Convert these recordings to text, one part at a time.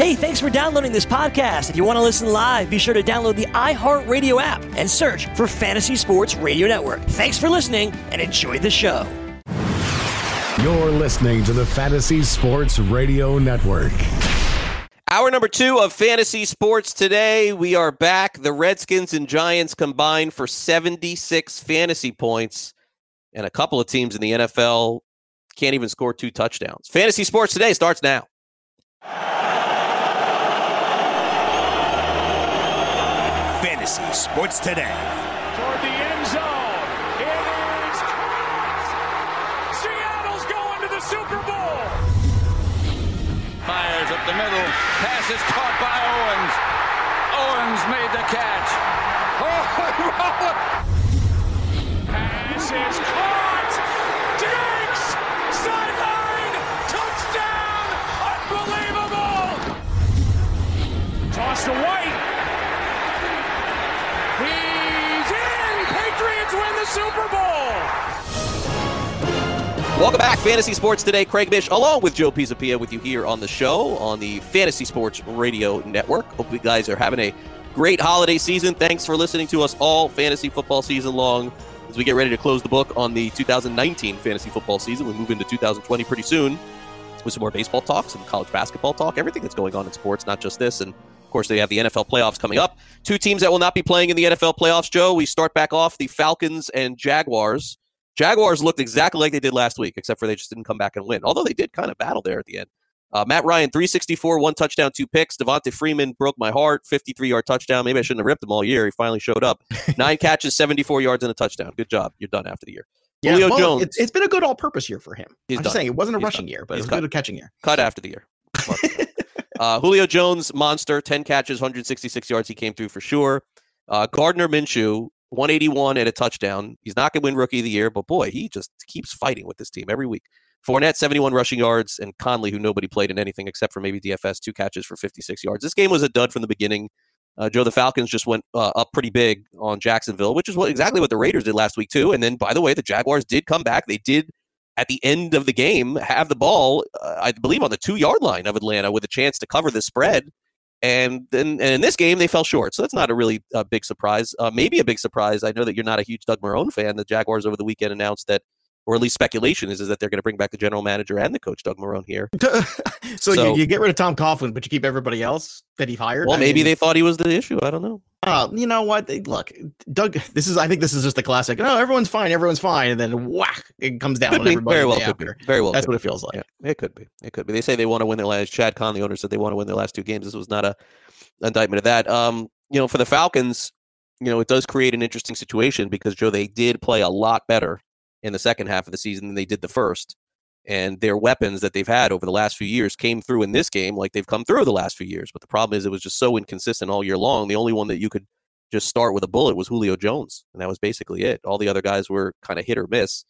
Hey, thanks for downloading this podcast. If you want to listen live, be sure to download the iHeartRadio app and search for Fantasy Sports Radio Network. Thanks for listening and enjoy the show. You're listening to the Fantasy Sports Radio Network. Hour number two of Fantasy Sports today. We are back. The Redskins and Giants combined for 76 fantasy points, and a couple of teams in the NFL can't even score two touchdowns. Fantasy Sports today starts now. Fantasy Sports Today. Toward the end zone. It is caught! Seattle's going to the Super Bowl. Fires up the middle. Pass is caught by Owens. Owens made the catch. Oh, Pass is caught. Welcome back, Fantasy Sports Today. Craig Mish, along with Joe Pisapia, with you here on the show on the Fantasy Sports Radio Network. Hope you guys are having a great holiday season. Thanks for listening to us all fantasy football season long. As we get ready to close the book on the 2019 fantasy football season, we move into 2020 pretty soon with some more baseball talk, some college basketball talk, everything that's going on in sports, not just this. And of course, they have the NFL playoffs coming up. Two teams that will not be playing in the NFL playoffs, Joe. We start back off the Falcons and Jaguars. Jaguars looked exactly like they did last week, except for they just didn't come back and win. Although they did kind of battle there at the end. Uh, Matt Ryan, 364, one touchdown, two picks. Devonta Freeman broke my heart, 53 yard touchdown. Maybe I shouldn't have ripped him all year. He finally showed up. Nine catches, 74 yards, and a touchdown. Good job. You're done after the year. Yeah, Julio well, Jones. It's, it's been a good all-purpose year for him. He's I'm done. just saying it wasn't a He's rushing done. year, but He's it was cut. a good catching year. cut after the year. uh, Julio Jones, monster, 10 catches, 166 yards. He came through for sure. Uh, Gardner Minshew, 181 and a touchdown. He's not going to win Rookie of the Year, but boy, he just keeps fighting with this team every week. Fournette, 71 rushing yards, and Conley, who nobody played in anything except for maybe DFS, two catches for 56 yards. This game was a dud from the beginning. Uh, Joe, the Falcons just went uh, up pretty big on Jacksonville, which is what exactly what the Raiders did last week too. And then, by the way, the Jaguars did come back. They did at the end of the game have the ball, uh, I believe, on the two yard line of Atlanta with a chance to cover the spread. And then and in this game, they fell short. So that's not a really uh, big surprise. Uh, maybe a big surprise. I know that you're not a huge Doug Marrone fan. The Jaguars over the weekend announced that, or at least speculation is, is that they're going to bring back the general manager and the coach, Doug Marrone, here. so, So- you, you get rid of Tom Coughlin, but you keep everybody else that he hired. Well, I maybe mean, they thought he was the issue. I don't know. Uh, you know what? They- Look, Doug. This is. I think this is just the classic. No, everyone's fine. Everyone's fine, and then whack, it comes down Could on be. everybody. Very well could be. Very well That's what it feels like. Yeah, it could be. It could be. They say they want to win their last. Shad Khan, the owner, said they want to win their last two games. This was not a indictment of that. Um, you know, for the Falcons, you know, it does create an interesting situation because Joe, they did play a lot better in the second half of the season than they did the first, and their weapons that they've had over the last few years came through in this game like they've come through the last few years. But the problem is, it was just so inconsistent all year long. The only one that you could just start with a bullet was Julio Jones, and that was basically it. All the other guys were kind of hit or miss.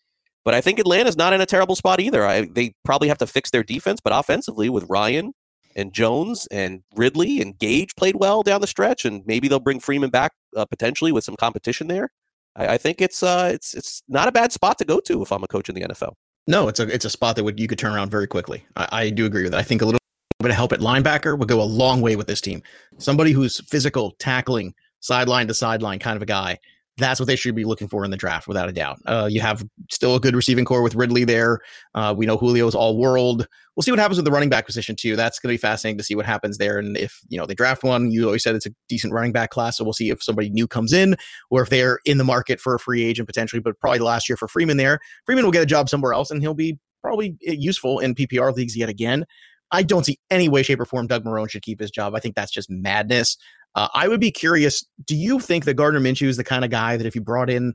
But I think Atlanta's not in a terrible spot either. I, they probably have to fix their defense, but offensively with Ryan and Jones and Ridley and Gage played well down the stretch, and maybe they'll bring Freeman back uh, potentially with some competition there. I, I think it's uh, it's it's not a bad spot to go to if I'm a coach in the NFL. No, it's a it's a spot that would you could turn around very quickly. I, I do agree with that. I think a little bit of help at linebacker would go a long way with this team. Somebody who's physical, tackling, sideline to sideline kind of a guy. That's what they should be looking for in the draft, without a doubt. Uh, you have still a good receiving core with Ridley there. Uh, we know Julio's all world. We'll see what happens with the running back position too. That's going to be fascinating to see what happens there. And if you know they draft one, you always said it's a decent running back class. So we'll see if somebody new comes in or if they're in the market for a free agent potentially. But probably last year for Freeman there, Freeman will get a job somewhere else and he'll be probably useful in PPR leagues yet again. I don't see any way, shape, or form Doug Marrone should keep his job. I think that's just madness. Uh, I would be curious. Do you think that Gardner Minshew is the kind of guy that if you brought in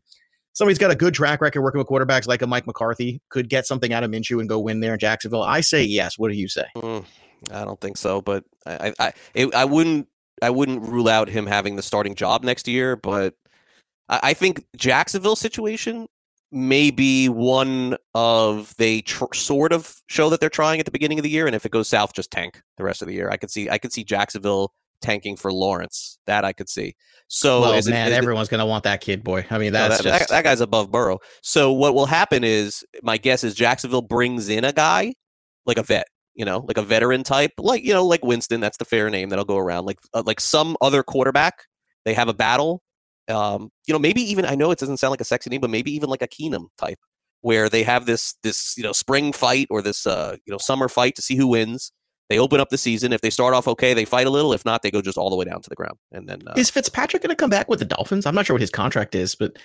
somebody's got a good track record working with quarterbacks like a Mike McCarthy could get something out of Minshew and go win there in Jacksonville? I say yes. What do you say? Mm, I don't think so, but I I it, I wouldn't I wouldn't rule out him having the starting job next year. But I, I think Jacksonville situation may be one of they tr- sort of show that they're trying at the beginning of the year, and if it goes south, just tank the rest of the year. I could see I could see Jacksonville tanking for Lawrence. That I could see. So well, it- man, it- everyone's going to want that kid, boy. I mean, that's that, that- just that guy's above Burrow. So what will happen is, my guess is Jacksonville brings in a guy like a vet, you know, like a veteran type, like you know, like Winston. That's the fair name that'll go around. Like uh, like some other quarterback, they have a battle. Um, you know, maybe even I know it doesn't sound like a sexy name, but maybe even like a Keenum type, where they have this this you know spring fight or this uh you know summer fight to see who wins. They open up the season. If they start off okay, they fight a little. If not, they go just all the way down to the ground. And then uh, Is Fitzpatrick going to come back with the Dolphins? I'm not sure what his contract is, but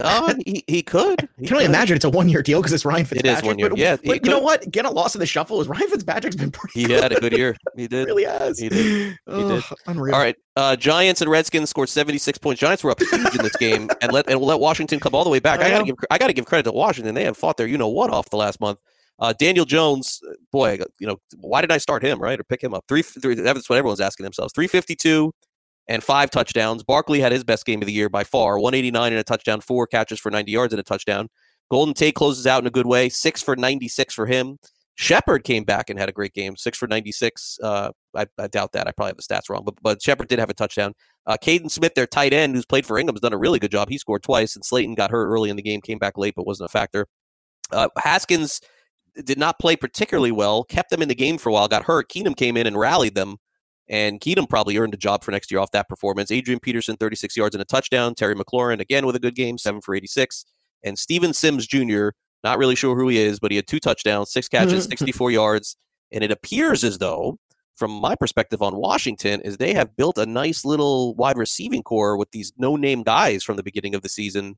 uh, he, he could. I can only imagine it's a one year deal because it's Ryan It Fitzpatrick. is one year. But, Yeah, but he you know what? Get a loss in the shuffle. Is Ryan Fitzpatrick's been pretty. He good. had a good year. He He did. really has. He did. Oh, did. Unreal. All right, uh, Giants and Redskins scored 76 points. Giants were up huge in this game and let and let Washington come all the way back. I I, gotta give I gotta give credit to Washington. They have fought their you know what off the last month. Uh, Daniel Jones, uh, boy, you know why did I start him right or pick him up? Three, three that's what everyone's asking themselves. 352 and five touchdowns. Barkley had his best game of the year by far. 189 and a touchdown, four catches for 90 yards and a touchdown. Golden Tate closes out in a good way. Six for 96 for him. Shepard came back and had a great game. Six for 96. Uh, I, I doubt that. I probably have the stats wrong, but but Shepard did have a touchdown. Uh, Kaden Smith, their tight end, who's played for Engram, has done a really good job. He scored twice, and Slayton got hurt early in the game, came back late, but wasn't a factor. Uh, Haskins did not play particularly well, kept them in the game for a while, got hurt. Keenum came in and rallied them, and Keenum probably earned a job for next year off that performance. Adrian Peterson, 36 yards and a touchdown. Terry McLaurin, again with a good game, 7 for 86. And Steven Sims Jr., not really sure who he is, but he had two touchdowns, six catches, 64 yards. And it appears as though, from my perspective on Washington, is they have built a nice little wide receiving core with these no-name guys from the beginning of the season.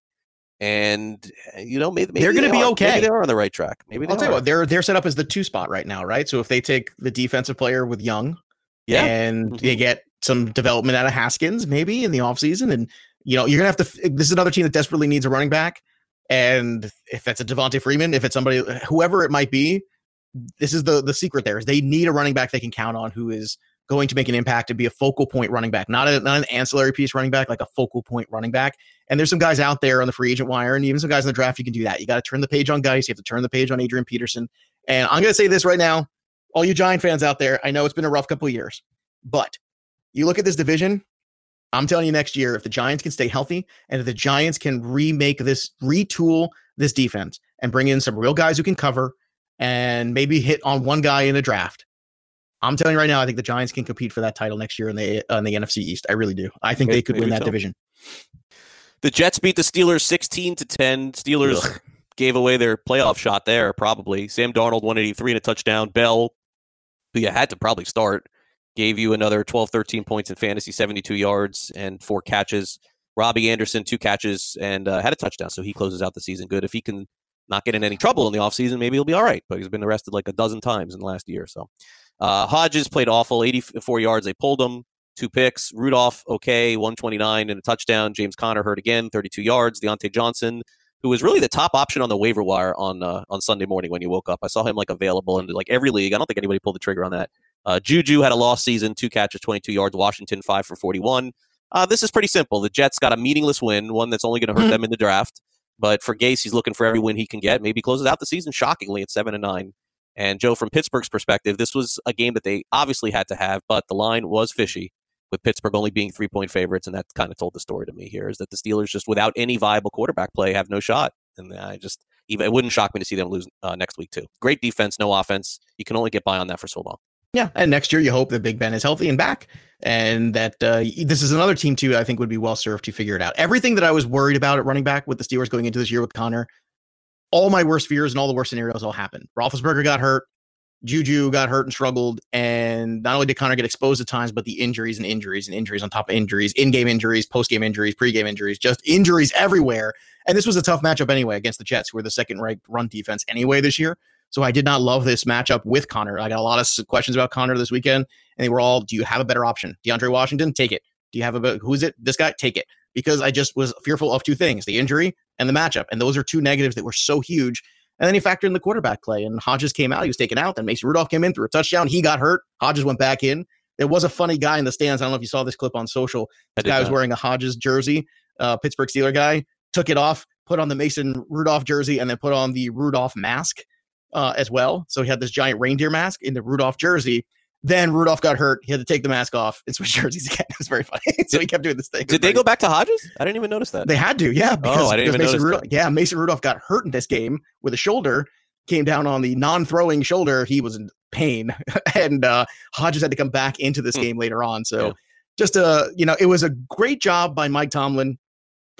And uh, you know, maybe, maybe They're gonna they be are- okay. Maybe they are on the right track. Maybe I'll tell you what, they're they're set up as the two spot right now, right? So if they take the defensive player with Young, Yeah. and Mhm. they get some development out of Haskins maybe in the offseason, and you know, you're gonna have to. This is another team that desperately needs a running back, and if that's a Devonta Freeman, if it's somebody, whoever it might be, this is the the secret. There is they need a running back they can count on who is going to make an impact and be a focal point running back, not a not an ancillary piece running back, like a focal point running back. And there's some guys out there on the free agent wire, and even some guys in the draft. You can do that. You got to turn the page on guys. You have to turn the page on Adrian Peterson. And I'm going to say this right now, all you Giant fans out there. I know it's been a rough couple of years, but you look at this division. I'm telling you, next year, if the Giants can stay healthy and if the Giants can remake this, retool this defense, and bring in some real guys who can cover, and maybe hit on one guy in the draft. I'm telling you right now, I think the Giants can compete for that title next year in the in the NFC East. I really do. I think Okay, they could win that so. division. The Jets beat the Steelers 16 to 10. Steelers Ugh. gave away their playoff shot there, probably. Sam Darnold, 183 and a touchdown. Bell, who you had to probably start, gave you another 12, 13 points in fantasy, 72 yards and four catches. Robbie Anderson, two catches and uh, had a touchdown. So he closes out the season good. If he can not get in any trouble in the offseason, maybe he'll be all right. But he's been arrested like a dozen times in the last year. So uh, Hodges played awful, 84 yards. They pulled him two picks. Rudolph, okay, 129 and a touchdown. James Conner hurt again, 32 yards. Diontae Johnson, who was really the top option on the waiver wire on uh, on Sunday morning when you woke up. I saw him like available in like every league. I don't think anybody pulled the trigger on that. Uh, Juju had a lost season, two catches, 22 yards. Washington, five for 41. Uh, this is pretty simple. The Jets got a meaningless win, one that's only going to hurt them in the draft. But for Gase, he's looking for every win he can get. Maybe closes out the season shockingly at seven and nine. And Joe, from Pittsburgh's perspective, this was a game that they obviously had to have, but the line was fishy with Pittsburgh only being three point favorites, and that kind of told the story to me here is that the Steelers just without any viable quarterback play have no shot, and I just even it wouldn't shock me to see them lose uh, next week too. Great defense, no offense. You can only get by on that for so long. Yeah, and next year you hope that Big Ben is healthy and back, and that uh, this is another team too. I think would be well served to figure it out. Everything that I was worried about at running back with the Steelers going into this year with Conner, all my worst fears and all the worst scenarios all happened. Roethlisberger got hurt, Juju got hurt and struggled, and not only did Conner get exposed at times, but the injuries and injuries and injuries on top of injuries, in-game injuries, post-game injuries, pre-game injuries, just injuries everywhere. And this was a tough matchup anyway against the Jets, who are the second-ranked run defense anyway this year. So I did not love this matchup with Conner. I got a lot of questions about Conner this weekend, and they were all, "Do you have a better option? DeAndre Washington, take it. Do you have a who's it? This guy, take it." Because I just was fearful of two things: the injury and the matchup, and those are two negatives that were so huge. And then he factored in the quarterback play, and Hodges came out. He was taken out. Then Mason Rudolph came in threw a touchdown. He got hurt. Hodges went back in. There was a funny guy in the stands. I don't know if you saw this clip on social. This guy was wearing a Hodges jersey, uh, Pittsburgh Steeler guy. Took it off, put on the Mason Rudolph jersey, and then put on the Rudolph mask uh, as well. So he had this giant reindeer mask in the Rudolph jersey. Then Rudolph got hurt. He had to take the mask off and switch jerseys again. It was very funny. so he kept doing this thing. Did they go back to Hodges? I didn't even notice that. They had to, yeah. Because, I didn't even Mason notice Rudolph, that. yeah, Mason Rudolph got hurt in this game with a shoulder, came down on the non-throwing shoulder. He was in pain, and uh, Hodges had to come back into this Hmm. game later on. So Yeah. just a you know, it was a great job by Mike Tomlin,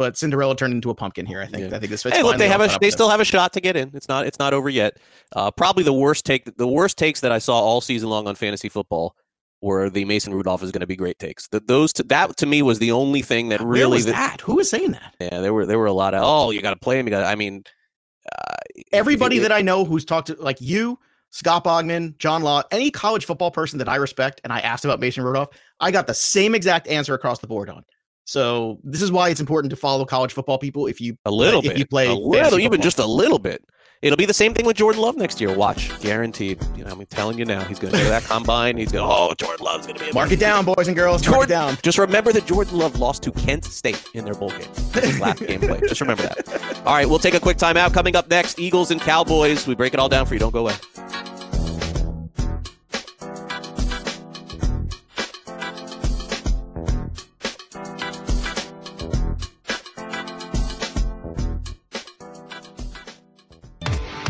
but Cinderella turned into a pumpkin here. I think. Yeah. I think this. Hey, look, they have a they still have a shot to get in. It's not it's not over yet. Uh, probably the worst take the worst takes that I saw all season long on fantasy football were the Mason Rudolph is going to be great takes. Th those to, that to me was the only thing that Where really was that? Who was saying that? yeah there were there were a lot of oh you got to play him. You got I mean uh, Everybody it- that I know who's talked to like you, Scott Bogman, John Law, any college football person that I respect, and I asked about Mason Rudolph, I got the same exact answer across the board on. So this is why it's important to follow college football people. If you a little if bit you play a little even football. just a little bit. It'll be the same thing with Jordan Love next year. Watch, guaranteed. You know, I'm telling you now, he's going to go to that combine. He's going, oh, Jordan Love's going to be. mark it down, boys and girls. Mark it Jordan, down. just remember that Jordan Love lost to Kent State in their bowl game. Last game. Just remember that. All right, we'll take a quick timeout. Coming up next, Eagles and Cowboys. We break it all down for you. Don't go away.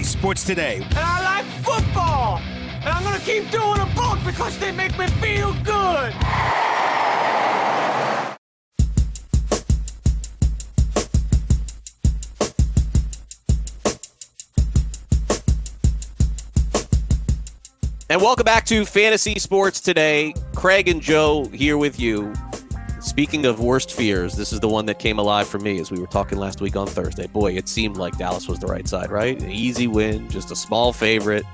I Fantasy Sports Today. and I like football. And I'm gonna keep doing them both because they make me feel good. And welcome back to Fantasy Sports Today. Craig and Joe here with you. Speaking of worst fears, this is the one that came alive for me as we were talking last week on Thursday. Boy, it seemed like Dallas was the right side, right? An easy win, just a small favorite.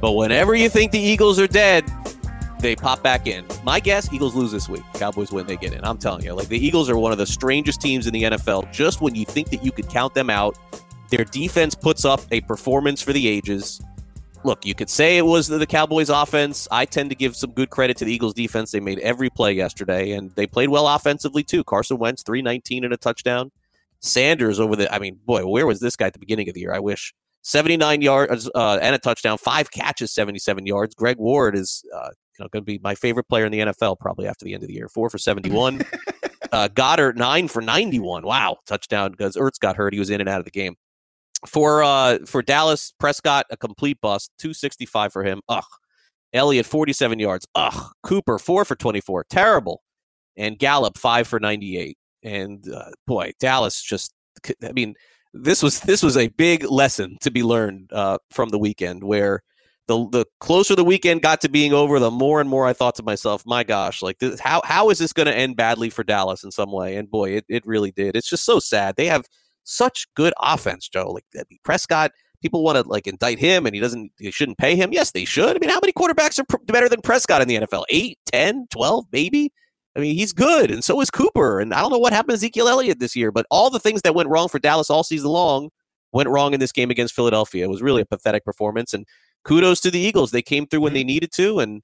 But whenever you think the Eagles are dead, they pop back in. My guess, Eagles lose this week. Cowboys win, they get in. I'm telling you, like the Eagles are one of the strangest teams in the NFL. Just when you think that you could count them out, their defense puts up a performance for the ages look, you could say it was the, the Cowboys offense. I tend to give some good credit to the Eagles defense. They made every play yesterday and they played well offensively too. Carson Wentz 319 and a touchdown. Sanders over the I mean, boy, where was this guy at the beginning of the year? I wish 79 yards uh, and a touchdown, five catches, 77 yards. Greg Ward is uh, you know going to be my favorite player in the NFL probably after the end of the year. 4 for 71. uh, Goedert 9 for 91. Wow, touchdown because Ertz got hurt. He was in and out of the game for uh for Dallas Prescott a complete bust 265 for him. Ugh. Elliott 47 yards. Ugh. Cooper 4 for 24 terrible. And Gallup 5 for 98 and uh, boy Dallas just I mean this was this was a big lesson to be learned uh, from the weekend where the the closer the weekend got to being over the more and more I thought to myself my gosh like this, how how is this going to end badly for Dallas in some way? And boy it, it really did. It's just so sad. They have such good offense, Joe. Like I mean, Prescott, people want to like indict him and he doesn't, he shouldn't pay him. Yes, they should. I mean, how many quarterbacks are pr- better than Prescott in the NFL? Eight, 10, 12, maybe? I mean, he's good, and so is Cooper. And I don't know what happened to Ezekiel Elliott this year, but all the things that went wrong for Dallas all season long went wrong in this game against Philadelphia. It was really a pathetic performance. And kudos to the Eagles. They came through when they mm-hmm. needed to. And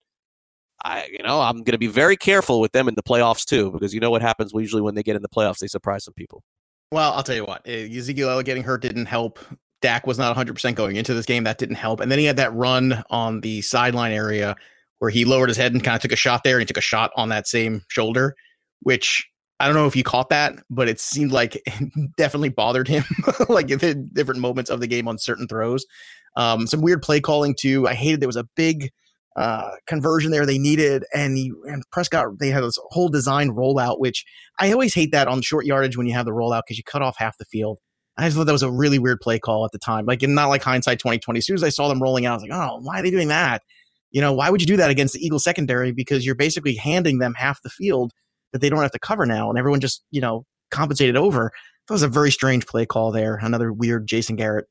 I, you know, I'm going to be very careful with them in the playoffs too, because you know what happens usually when they get in the playoffs, they surprise some people. Well, I'll tell you what, eh, Ezekiel getting hurt didn't help. Dak was not 100% going into this game. That didn't help. And then he had that run on the sideline area where he lowered his head and kind of took a shot there and he took a shot on that same shoulder, which I don't know if you caught that, but it seemed like it definitely bothered him, like in different moments of the game on certain throws. Um, some weird play calling too. I hated there was a big uh, conversion there they needed, and and Prescott they had this whole design rollout, which I always hate that on short yardage when you have the rollout because you cut off half the field. I just thought that was a really weird play call at the time. Like, and not like hindsight 2020. As soon as I saw them rolling out, I was like, oh, why are they doing that? You know, why would you do that against the Eagles secondary? Because you're basically handing them half the field that they don't have to cover now, and everyone just, you know, compensated over. That was a very strange play call there. Another weird Jason Garrett,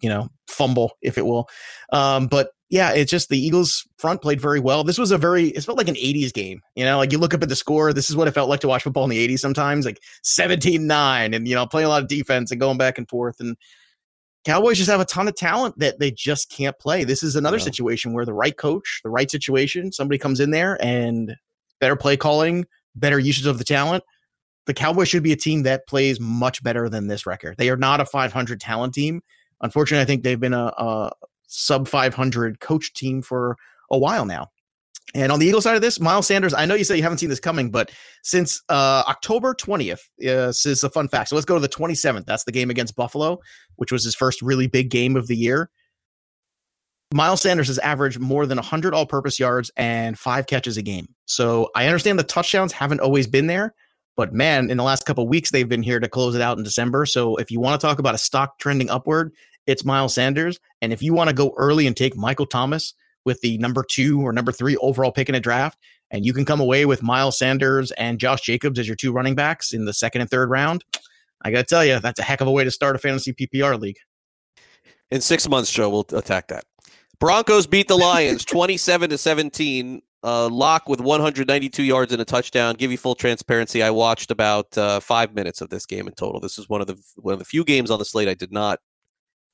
you know, fumble, if it will. Um, but yeah, it's just the Eagles front played very well. This was a very, it felt like an 80s game. You know, like you look up at the score, this is what it felt like to watch football in the 80s sometimes, like 17 9, and, you know, playing a lot of defense and going back and forth. And Cowboys just have a ton of talent that they just can't play. This is another yeah. situation where the right coach, the right situation, somebody comes in there and better play calling, better usage of the talent. The Cowboys should be a team that plays much better than this record. They are not a 500 talent team. Unfortunately, I think they've been a, a sub 500 coach team for a while now. And on the Eagle side of this, Miles Sanders, I know you say you haven't seen this coming, but since uh, October 20th, uh, this is a fun fact. So let's go to the 27th. That's the game against Buffalo, which was his first really big game of the year. Miles Sanders has averaged more than 100 all purpose yards and five catches a game. So I understand the touchdowns haven't always been there, but man, in the last couple weeks, they've been here to close it out in December. So if you want to talk about a stock trending upward, it's Miles Sanders. And if you want to go early and take Michael Thomas with the number two or number three overall pick in a draft, and you can come away with Miles Sanders and Josh Jacobs as your two running backs in the second and third round, I got to tell you, that's a heck of a way to start a fantasy PPR league. In six months, Joe, we'll attack that. Broncos beat the Lions 27 to 17. Uh, Lock with 192 yards and a touchdown. Give you full transparency. I watched about uh, five minutes of this game in total. This is one of the one of the few games on the slate I did not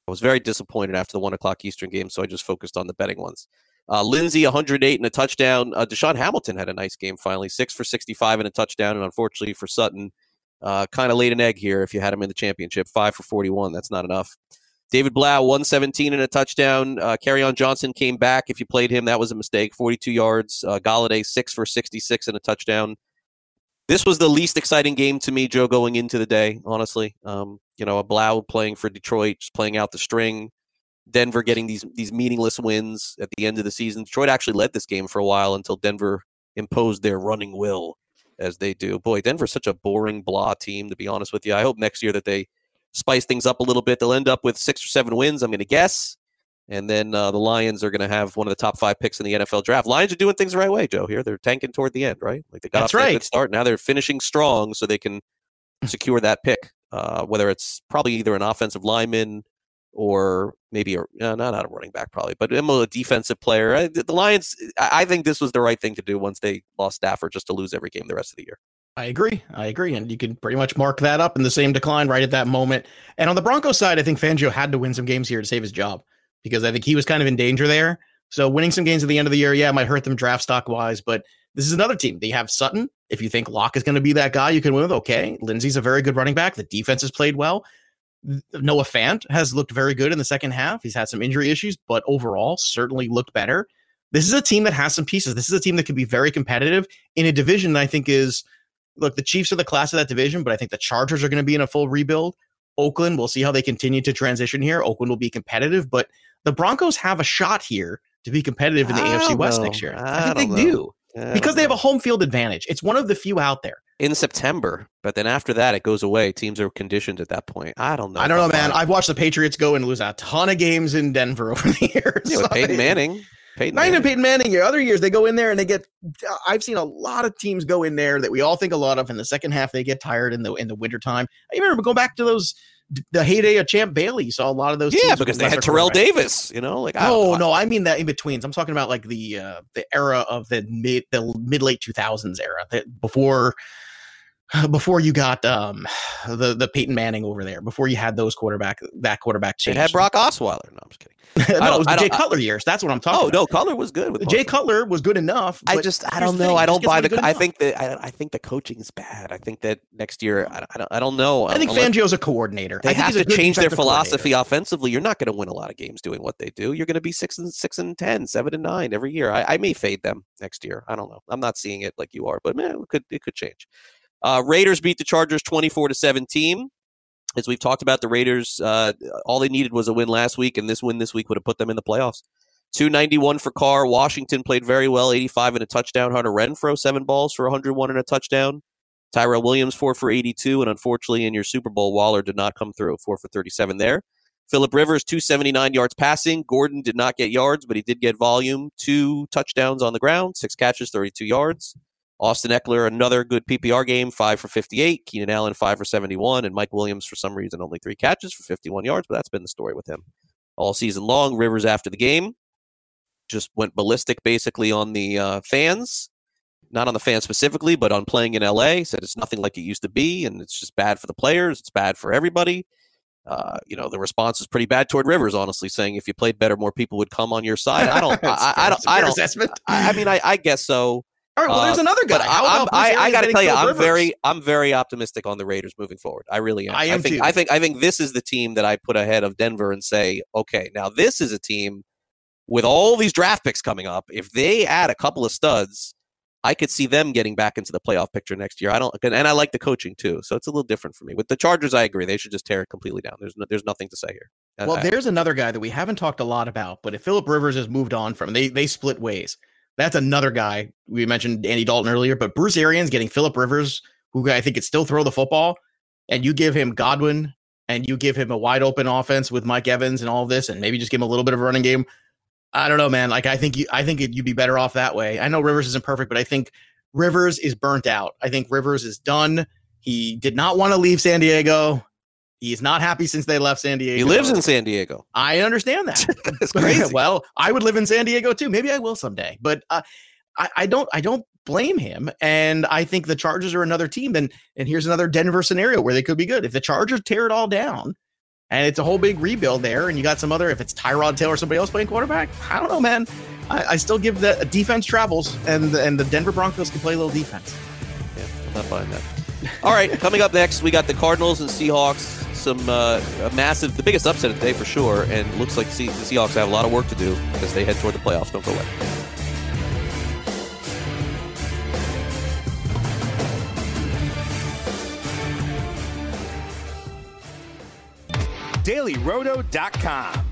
I was very disappointed after the one o'clock Eastern game, so I just focused on the betting ones. Uh, Lindsay, 108 and a touchdown. Uh, DaeSean Hamilton had a nice game finally, six for 65 and a touchdown. And unfortunately for Sutton, uh, kind of laid an egg here if you had him in the championship. Five for 41. That's not enough. David Blough, 117 and a touchdown. Uh, on Johnson came back. If you played him, that was a mistake. 42 yards. Uh, Golladay, six for 66 and a touchdown this was the least exciting game to me, Joe, going into the day. Honestly, um, you know, a Blough playing for Detroit, just playing out the string. Denver getting these these meaningless wins at the end of the season. Detroit actually led this game for a while until Denver imposed their running will, as they do. Boy, Denver's such a boring blah team. To be honest with you, I hope next year that they spice things up a little bit. They'll end up with six or seven wins. I'm going to guess. And then uh, the Lions are going to have one of the top five picks in the NFL draft. Lions are doing things the right way, Joe. Here they're tanking toward the end, right? Like they got That's off right. a good start. Now they're finishing strong, so they can secure that pick. Uh, whether it's probably either an offensive lineman or maybe a uh, not, not a running back, probably, but a defensive player. I, the Lions, I think this was the right thing to do once they lost Stafford, just to lose every game the rest of the year. I agree. I agree. And you can pretty much mark that up in the same decline right at that moment. And on the Broncos side, I think Fangio had to win some games here to save his job because I think he was kind of in danger there. So winning some games at the end of the year, yeah, might hurt them draft stock wise, but this is another team. They have Sutton. If you think Lock is going to be that guy you can win with, okay. Lindsay's a very good running back. The defense has played well. Noah Fant has looked very good in the second half. He's had some injury issues, but overall, certainly looked better. This is a team that has some pieces. This is a team that can be very competitive in a division that I think is look, the Chiefs are the class of that division, but I think the Chargers are going to be in a full rebuild. Oakland, we'll see how they continue to transition here. Oakland will be competitive, but the Broncos have a shot here to be competitive in the AFC West know. next year. I, I think they know. do. Because they have a oh. home field advantage. It's one of the few out there. In September, but then after that, it goes away. Teams are conditioned at that point. I don't know. I don't know, man. I've watched the Patriots go and lose a ton of games in Denver over the years. Yeah, with Peyton Manning. Peyton Not Manning. even Peyton Manning. Other years, they go in there and they get. I've seen a lot of teams go in there that we all think a lot of. In the second half, they get tired in the in the wintertime. I remember going back to those the heyday of Champ Bailey. saw a lot of those. Yeah, because they had Terrell Davis. You know, like oh no, I mean that in betweens. I'm talking about like the uh, the era of the mid the mid late 2000s era that before before you got um the the Peyton Manning over there, before you had those quarterback that quarterback change. It had Brock Osweiler. No, I'm just kidding. no, it was Jay Cutler years. That's what I'm talking. Oh about. no, Cutler was good. With Jay Cutler was good enough. I just I don't know. I don't buy the. I think that I, I, think the coaching is bad. I think that next year I, I don't I don't know. I think Unless, Fangio's a coordinator. They have to change their philosophy offensively. You're not going to win a lot of games doing what they do. You're going to be six and six and ten, seven and nine every year. I, I may fade them next year. I don't know. I'm not seeing it like you are, but man, it could it could change. Uh, Raiders beat the Chargers 24 to 17. As we've talked about, the Raiders, uh, all they needed was a win last week, and this win this week would have put them in the playoffs. 291 for Carr. Washington played very well, 85 and a touchdown. Hunter Renfrow, seven balls for 101 and a touchdown. Tyrell Williams, four for 82. And unfortunately, in your Super Bowl, Waller did not come through, four for 37 there. Philip Rivers, 279 yards passing. Gordon did not get yards, but he did get volume. Two touchdowns on the ground, six catches, 32 yards. Austin Ekeler, another good PPR game, five for 58. Keenan Allen, five for 71. And Mike Williams, for some reason, only three catches for 51 yards, but that's been the story with him all season long. Rivers after the game. just went ballistic basically on the uh, fans, not on the fans specifically, but on playing in LA. Said it's nothing like it used to be, and it's just bad for the players. It's bad for everybody. Uh, you know, the response is pretty bad toward Rivers, honestly, saying if you played better, more people would come on your side. I don't, I, I, don't, I don't, assessment. I, I mean, I, I guess so. All right, well, there's Uh, another guy. How I, I, I got to tell you, I'm Rivers? very, I'm very optimistic on the Raiders moving forward. I really am. I am think, too. I think, I think this is the team that I put ahead of Denver and say, okay, now this is a team with all these draft picks coming up. If they add a couple of studs, I could see them getting back into the playoff picture next year. I don't, and I like the coaching too, so it's a little different for me. With the Chargers, I agree; they should just tear it completely down. There's, no, there's nothing to say here. Well, I- there's another guy that we haven't talked a lot about, but if Philip Rivers has moved on from, they they split ways. That's another guy. We mentioned Andy Dalton earlier, but Bruce Arians getting Philip Rivers, who I think could still throw the football, and you give him Godwin and you give him a wide open offense with Mike Evans and all this, and maybe just give him a little bit of a running game. I don't know, man. Like I think you, I think you'd be better off that way. I know Rivers isn't perfect, but I think Rivers is burnt out. I think Rivers is done. He did not want to leave San Diego. He's not happy since they left San Diego. he lives in San Diego. I understand that. It's crazy. well, I would live in San Diego too. Maybe I will someday. But uh, I, I don't. I don't blame him. And I think the Chargers are another team. And and here's another Denver scenario where they could be good. If the Chargers tear it all down, and it's a whole big rebuild there, and you got some other. If it's Tyrod Taylor or somebody else playing quarterback, I don't know, man. I, I still give the defense travels, and the, and the Denver Broncos can play a little defense. Yeah, I'm not buying that. All right, coming up next, we got the Cardinals and Seahawks. Some uh, massive, the biggest upset of the day for sure, and looks like the the Seahawks have a lot of work to do as they head toward the playoffs. Don't go away. DailyRoto.com.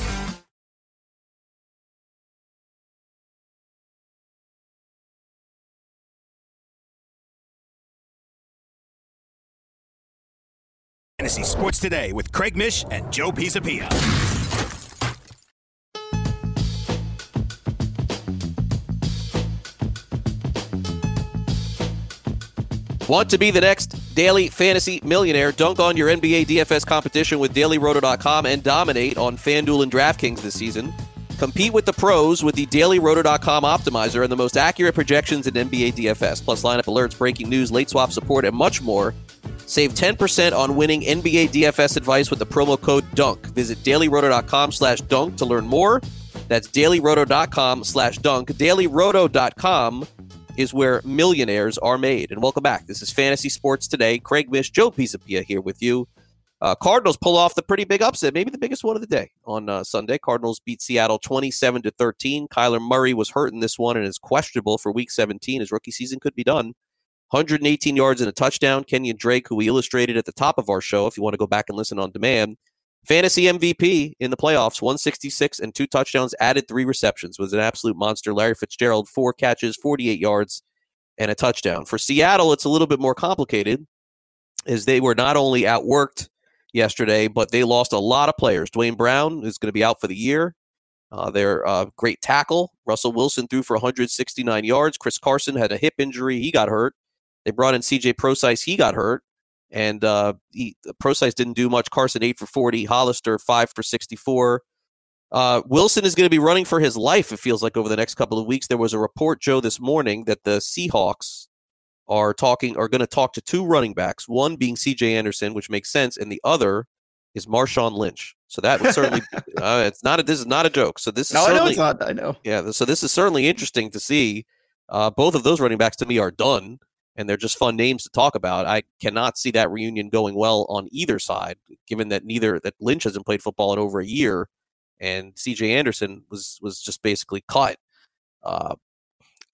Fantasy Sports Today with Craig Mish and Joe Pisapia. Want to be the next daily fantasy millionaire? Dunk on your NBA DFS competition with DailyRoto.com and dominate on FanDuel and DraftKings this season. Compete with the pros with the DailyRoto.com optimizer and the most accurate projections in NBA DFS, plus lineup alerts, breaking news, late swap support, and much more. Save 10% on winning NBA DFS advice with the promo code DUNK. Visit dailyroto.com slash dunk to learn more. That's dailyroto.com slash dunk. Dailyroto.com is where millionaires are made. And welcome back. This is Fantasy Sports Today. Craig Mish, Joe Pisapia here with you. Uh, Cardinals pull off the pretty big upset, maybe the biggest one of the day on uh, Sunday. Cardinals beat Seattle 27 to 13. Kyler Murray was hurt in this one and is questionable for Week 17. His rookie season could be done. 118 yards and a touchdown. Kenyon Drake, who we illustrated at the top of our show, if you want to go back and listen on demand, fantasy MVP in the playoffs, 166 and two touchdowns, added three receptions, was an absolute monster. Larry Fitzgerald, four catches, 48 yards, and a touchdown. For Seattle, it's a little bit more complicated, as they were not only outworked yesterday, but they lost a lot of players. Duane Brown is going to be out for the year. Uh, their uh, great tackle, Russell Wilson, threw for 169 yards. Chris Carson had a hip injury; he got hurt. They brought in C.J. Prosize; he got hurt, and uh, he, Prosize didn't do much. Carson eight for 40, Hollister five for 64. Uh, Wilson is going to be running for his life. It feels like over the next couple of weeks. There was a report, Joe, this morning that the Seahawks are talking are going to talk to two running backs. One being C.J. Anderson, which makes sense, and the other is Marshawn Lynch. So that would certainly uh, it's not a this is not a joke. So this is No, I know certainly it's not. I know. yeah. So this is certainly interesting to see. Uh, both of those running backs to me are done, and they're just fun names to talk about. I cannot see that reunion going well on either side, given that neither that Lynch hasn't played football in over a year, and C.J. Anderson was was just basically cut. Uh,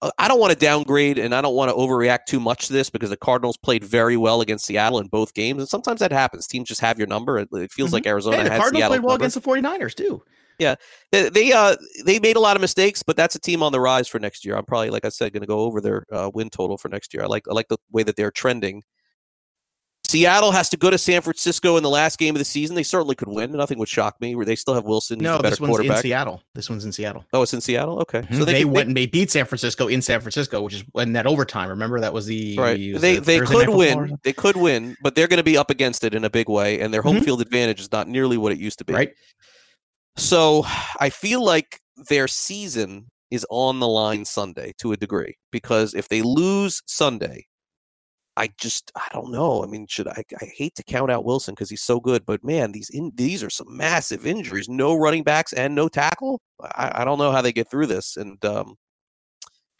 uh, I don't want to downgrade and I don't want to overreact too much to this because the Cardinals played very well against Seattle in both games, and sometimes that happens. Teams just have your number. It, it feels Mhm. like Arizona Hey, the Cardinals Seattle's played well number. against the 49ers too. Yeah, they they, uh, they made a lot of mistakes, but that's a team on the rise for next year. I'm probably, like I said, going to go over their uh, win total for next year. I like I like the way that they're trending. Seattle has to go to San Francisco in the last game of the season. They certainly could win. Nothing would shock me. Where they still have Wilson, No, a better this one's in. Seattle. This one's in Seattle. Oh, it's in Seattle. Okay, So they, could- went and they beat San Francisco in San Francisco, which is in that overtime. Remember that was the Right. was They they could Night Football or win. They could win, but they're going to be up against it in a big way, and their home Mhm. field advantage is not nearly what it used to be. right? So I feel like their season is on the line Sunday to a degree because if they lose Sunday, I just I don't know. I mean, should I? I hate to count out Wilson because he's so good, but man, these in, these are some massive injuries. No running backs and no tackle. I, I don't know how they get through this. And um,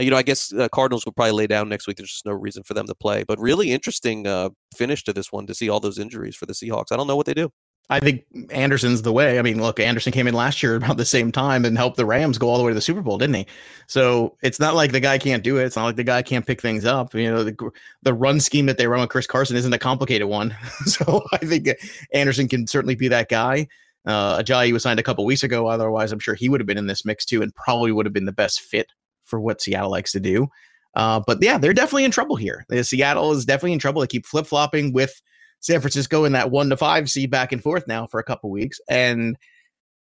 you know, I guess uh, Cardinals will probably lay down next week. There's just no reason for them to play. But really interesting uh, finish to this one to see all those injuries for the Seahawks. I don't know what they do. I think Anderson's the way. I mean, look, Anderson came in last year about the same time and helped the Rams go all the way to the Super Bowl, didn't he? So it's not like the guy can't do it. It's not like the guy can't pick things up. You know, the the run scheme that they run with Chris Carson isn't a complicated one. so I think Anderson can certainly be that guy. Uh, Ajayi was signed a couple weeks ago. Otherwise, I'm sure he would have been in this mix too, and probably would have been the best fit for what Seattle likes to do. Uh, but yeah, they're definitely in trouble here. Seattle is definitely in trouble. They keep flip flopping with San Francisco in that one to five seed back and forth now for a couple weeks. And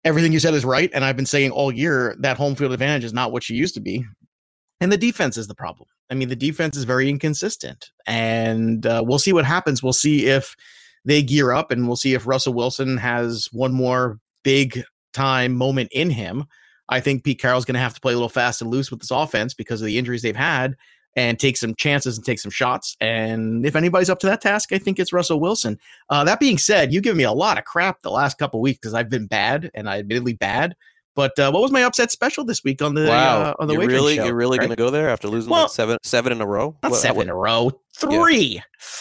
everything you said is right. And I've been saying all year that home field advantage is not what she used to be. And the defense is the problem. I mean, the defense is very inconsistent. And uh, we'll see what happens. We'll see if they gear up and we'll see if Russell Wilson has one more big time moment in him. I think Pete Carroll's going to have to play a little fast and loose with this offense because of the injuries they've had and take some chances and take some shots. And if anybody's up to that task, I think it's Russell Wilson. Uh, that being said, you give me a lot of crap the last couple weeks because I've been bad and I admittedly bad. But uh, what was my upset special this week on the uh, on the you're really show, you're really right? going to go there after losing Well, like seven seven in a row? not What- seven what- in a row, three,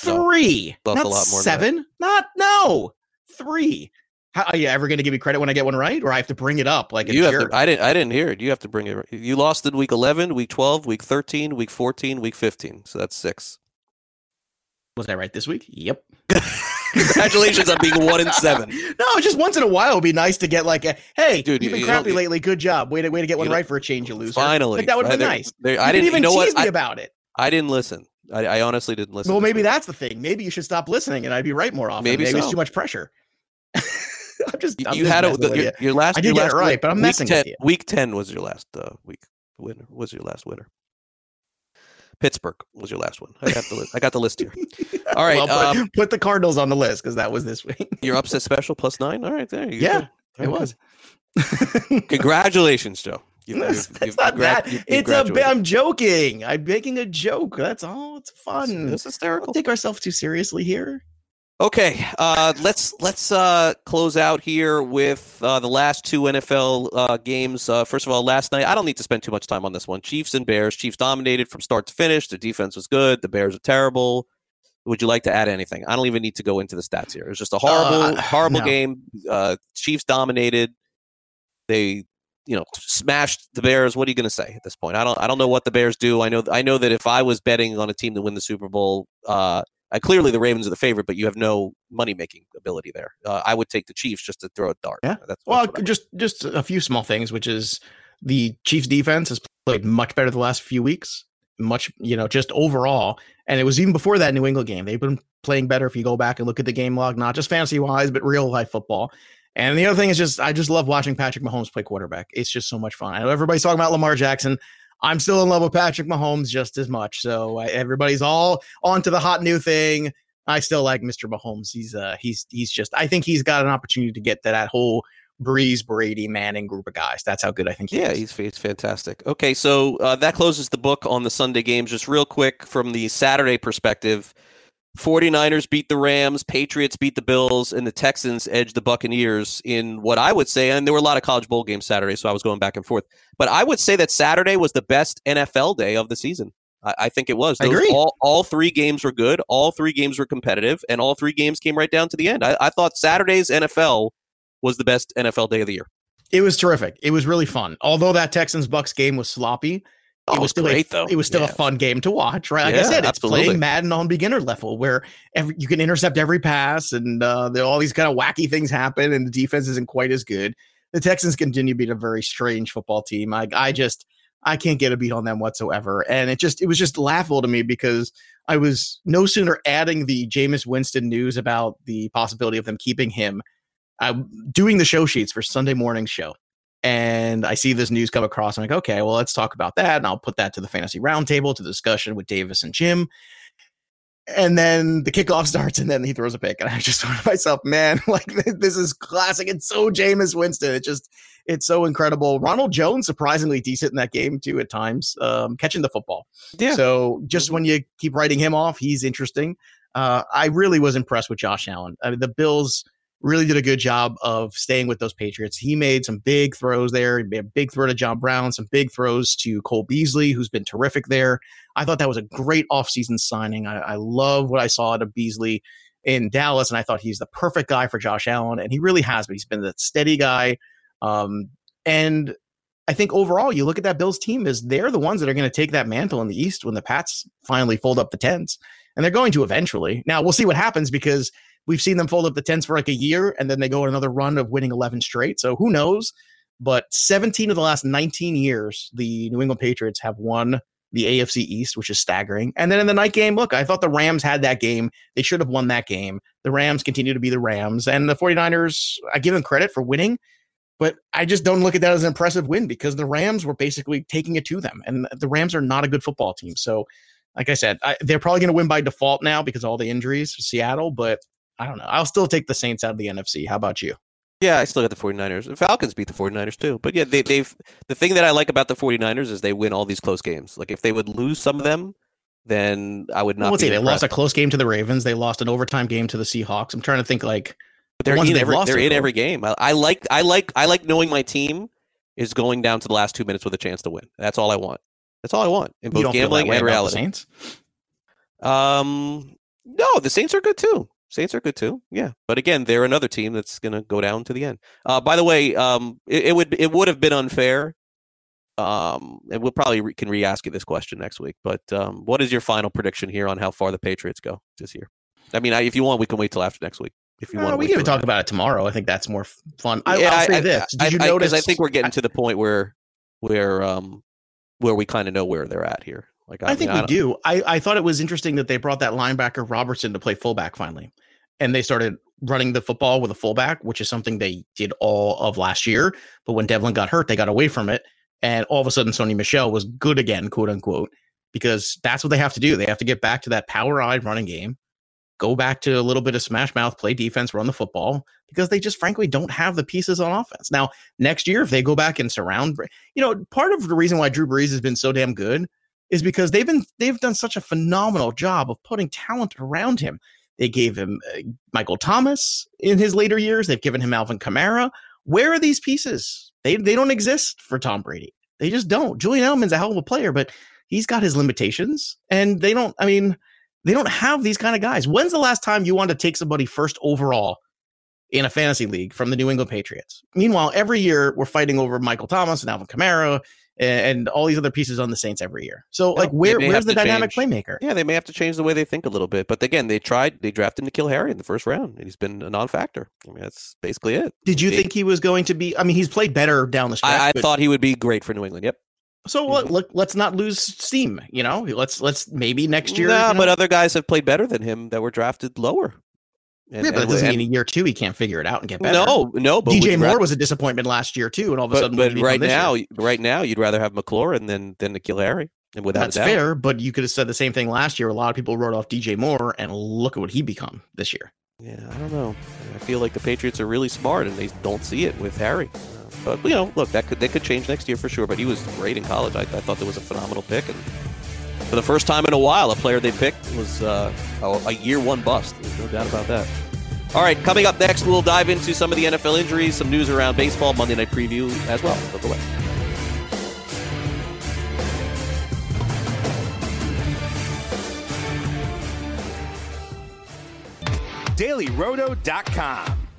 No, three, lost not a lot more than seven, not no, three. How, are you ever going to give me credit when I get one right, or I have to bring it up like a you have jerk? to, I didn't. I didn't hear it. You have to bring it. You lost in week eleven, week twelve, week thirteen, week fourteen, week fifteen. So that's six. was I right this week? Yep. Congratulations on being one and seven. No, just once in a while would be nice to get like, a, hey, Dude, you've been you crappy lately. Good job. Way to way to get one right for a change, you loser. Finally, like, that would have been There- nice. there- You I didn't. even You know tease what? me I, about it. I didn't listen. I, I honestly didn't listen. Well, maybe that's the thing. Maybe you should stop listening, and I'd be right more often. Maybe Maybe, it's too much pressure. I'm just. You, I'm you just had a, messing the, your, your last. I did get it right, win- but I'm week messing with 10, you. Week ten was your last uh, week winner. Was your last winner? Pittsburgh was your last one. I got the list. I got the list here. All right, Well, put, um, put the Cardinals on the list because that was this week. Your upset special plus nine. All right, there you Yeah, go. it was. Congratulations, Joe. You- It's, you've- it's you've not gra- that. you've- you've It's a. graduated. I'm joking. I'm making a joke. That's all. It's fun. It's hysterical. Don't take ourselves too seriously here. Okay, uh, let's let's uh, close out here with uh, the last two NFL uh, games. Uh, first of all, last night I don't need to spend too much time on this one. Chiefs and Bears. Chiefs dominated from start to finish. The defense was good. The Bears are terrible. Would you like to add anything? I don't even need to go into the stats here. It was just a horrible, Uh, horrible no. game. Uh, Chiefs dominated. They, you know, smashed the Bears. What are you going to say at this point? I don't. I don't know what the Bears do. I know. I know that if I was betting on a team to win the Super Bowl, uh, clearly the Ravens are the favorite, but you have no money making ability there. Uh, I would take the Chiefs just to throw a dart. Yeah. That's, Well, that's just just a few small things, which is the Chiefs defense has played much better the last few weeks. Much, you know, just overall, and it was even before that New England game. They've been playing better if you go back and look at the game log, not just fantasy wise, but real life football. And the other thing is just I just love watching Patrick Mahomes play quarterback. It's just so much fun. I know everybody's talking about Lamar Jackson. I'm still in love with Patrick Mahomes just as much. So uh, everybody's all on to the hot new thing. I still like Mr. Mahomes. He's uh he's he's just I think he's got an opportunity to get to that whole Brees, Brady, Manning group of guys. That's how good I think he yeah, is. he's, he's fantastic. Okay, so uh, that closes the book on the Sunday games. Just real quick from the Saturday perspective 49ers beat the Rams, Patriots beat the Bills, and the Texans edged the Buccaneers in what I would say, and there were a lot of college bowl games Saturday, so I was going back and forth. But I would say that Saturday was the best NFL day of the season. I, I think it was. I agree. All, all three games were good. All three games were competitive, and all three games came right down to the end. I, I thought Saturday's NFL was the best NFL day of the year. It was terrific. It was really fun. Although that Texans Bucks game was sloppy, Oh, it was still great a, though. It was still Yeah. a fun game to watch, right? Like I Yeah, said, it's absolutely. playing Madden on beginner level where every, you can intercept every pass, and uh, all these kind of wacky things happen, and the defense isn't quite as good. The Texans continue to be a very strange football team. I, I just I can't get a beat on them whatsoever, and it just it was just laughable to me because I was no sooner adding the Jameis Winston news about the possibility of them keeping him. I'm doing the show sheets for Sunday morning show and I see this news come across. I'm like, okay, well, let's talk about that. And I'll put that to the fantasy roundtable to discussion with Davis and Jim. And then the kickoff starts, and then he throws a pick. And I just thought to myself, man, like this is classic. It's so Jameis Winston. It just, it's so incredible. Ronald Jones, surprisingly decent in that game, too, at times, um, catching the football. Yeah. So just when you keep writing him off, he's interesting. Uh, I really was impressed with Josh Allen. I mean, the Bills really did a good job of staying with those Patriots. He made some big throws there. He made a big throw to John Brown, some big throws to Cole Beasley, who's been terrific there. I thought that was a great offseason signing. I, I love what I saw out of Beasley in Dallas, and I thought he's the perfect guy for Josh Allen, and he really has been. He's been the steady guy. Um, and I think overall, you look at that Bills team is they're the ones that are going to take that mantle in the East when the Pats finally fold up the tents, and they're going to eventually. Now we'll see what happens because we've seen them fold up the tents for like a year, and then they go on another run of winning 11 straight. So who knows? But 17 of the last 19 years, the New England Patriots have won the AFC East, which is staggering. And then in the night game, look, I thought the Rams had that game. They should have won that game. The Rams continue to be the Rams. And the 49ers, I give them credit for winning, but I just don't look at that as an impressive win because the Rams were basically taking it to them. And the Rams are not a good football team. So, like I said, I, they're probably going to win by default now because all the injuries for Seattle, but I don't know. I'll still take the Saints out of the NFC. How about you? Yeah, I still got the 49ers. The Falcons beat the 49ers too. But yeah, they, they've the thing that I like about the 49ers is they win all these close games. Like if they would lose some of them, then I would not. Let's be see. They lost a close game to the Ravens. They lost an overtime game to the Seahawks. I'm trying to think like But they're ones in every they're in every game. I, I like I like I like knowing my team is going down to the last two minutes with a chance to win. That's all I want. That's all I want in both don't feel that gambling and reality. Saints. Um, no, the Saints are good too. Saints are good too. Yeah, but again, they're another team that's going to go down to the end. Uh, by the way, um, it, it would it would have been unfair. Um, and we'll probably re- can re-ask you this question next week. But um, what is your final prediction here on how far the Patriots go this year? I mean, I, if you want, we can wait till after next week. If you Uh, want, we can even talk about it tomorrow. I think that's more fun. I, yeah, I'll say I, this. I, Did you notice? I think we're getting to the point where where um where we kind of know where they're at here. Like I think mean, we don't- do. I, I thought it was interesting that they brought that linebacker Robertson to play fullback finally. And they started running the football with a fullback, which is something they did all of last year. But when Develin got hurt, they got away from it. And all of a sudden, Sony Michel was good again, quote unquote, because that's what they have to do. They have to get back to that power eyed running game, go back to a little bit of smash mouth, play defense, run the football, because they just frankly don't have the pieces on offense. Now, next year, if they go back and surround, you know, part of the reason why Drew Brees has been so damn good is because they've been they've done such a phenomenal job of putting talent around him. They gave him uh, Michael Thomas in his later years. They've given him Alvin Kamara. Where are these pieces? They they don't exist for Tom Brady. They just don't. Julian Edelman's a hell of a player, but he's got his limitations, and they don't. I mean, they don't have these kind of guys. When's the last time you wanted to take somebody first overall in a fantasy league from the New England Patriots? Meanwhile, every year we're fighting over Michael Thomas and Alvin Kamara and, and all these other pieces on the Saints every year. So, like, where where's the dynamic change. playmaker? Yeah, they may have to change the way they think a little bit. But again, they tried. They drafted N'Keal Harry in the first round, and he's been a non-factor. I mean, that's basically it. Did you They- think he was going to be? I mean, he's played better down the stretch. I, I but- thought he would be great for New England. Yep. so. Mm-hmm. Look, look, let's not lose steam. You know, let's let's maybe next year. No, you know? but other guys have played better than him that were drafted lower. And- yeah, but it and- doesn't mean a year two he can't figure it out and get better. no, no. But DJ Moore rather- was a disappointment last year too, and all of a But, sudden, but what did he right now, year? right now, you'd rather have McLaurin than than N'Keal Harry, and without that's fair. But you could have said the same thing last year. A lot of people wrote off DJ Moore, and look at what he become this year. Yeah, I don't know. I feel like the Patriots are really smart, and they don't see it with Harry. But you know, look, that could they could change next year for sure. But he was great in college. I, I thought that was a phenomenal pick, and for the first time in a while, a player they picked was uh, a, year one bust. There's no doubt about that. All right, coming up next, we'll dive into some of the NFL injuries, some news around baseball, Monday night preview as well. Look away. DailyRoto.com.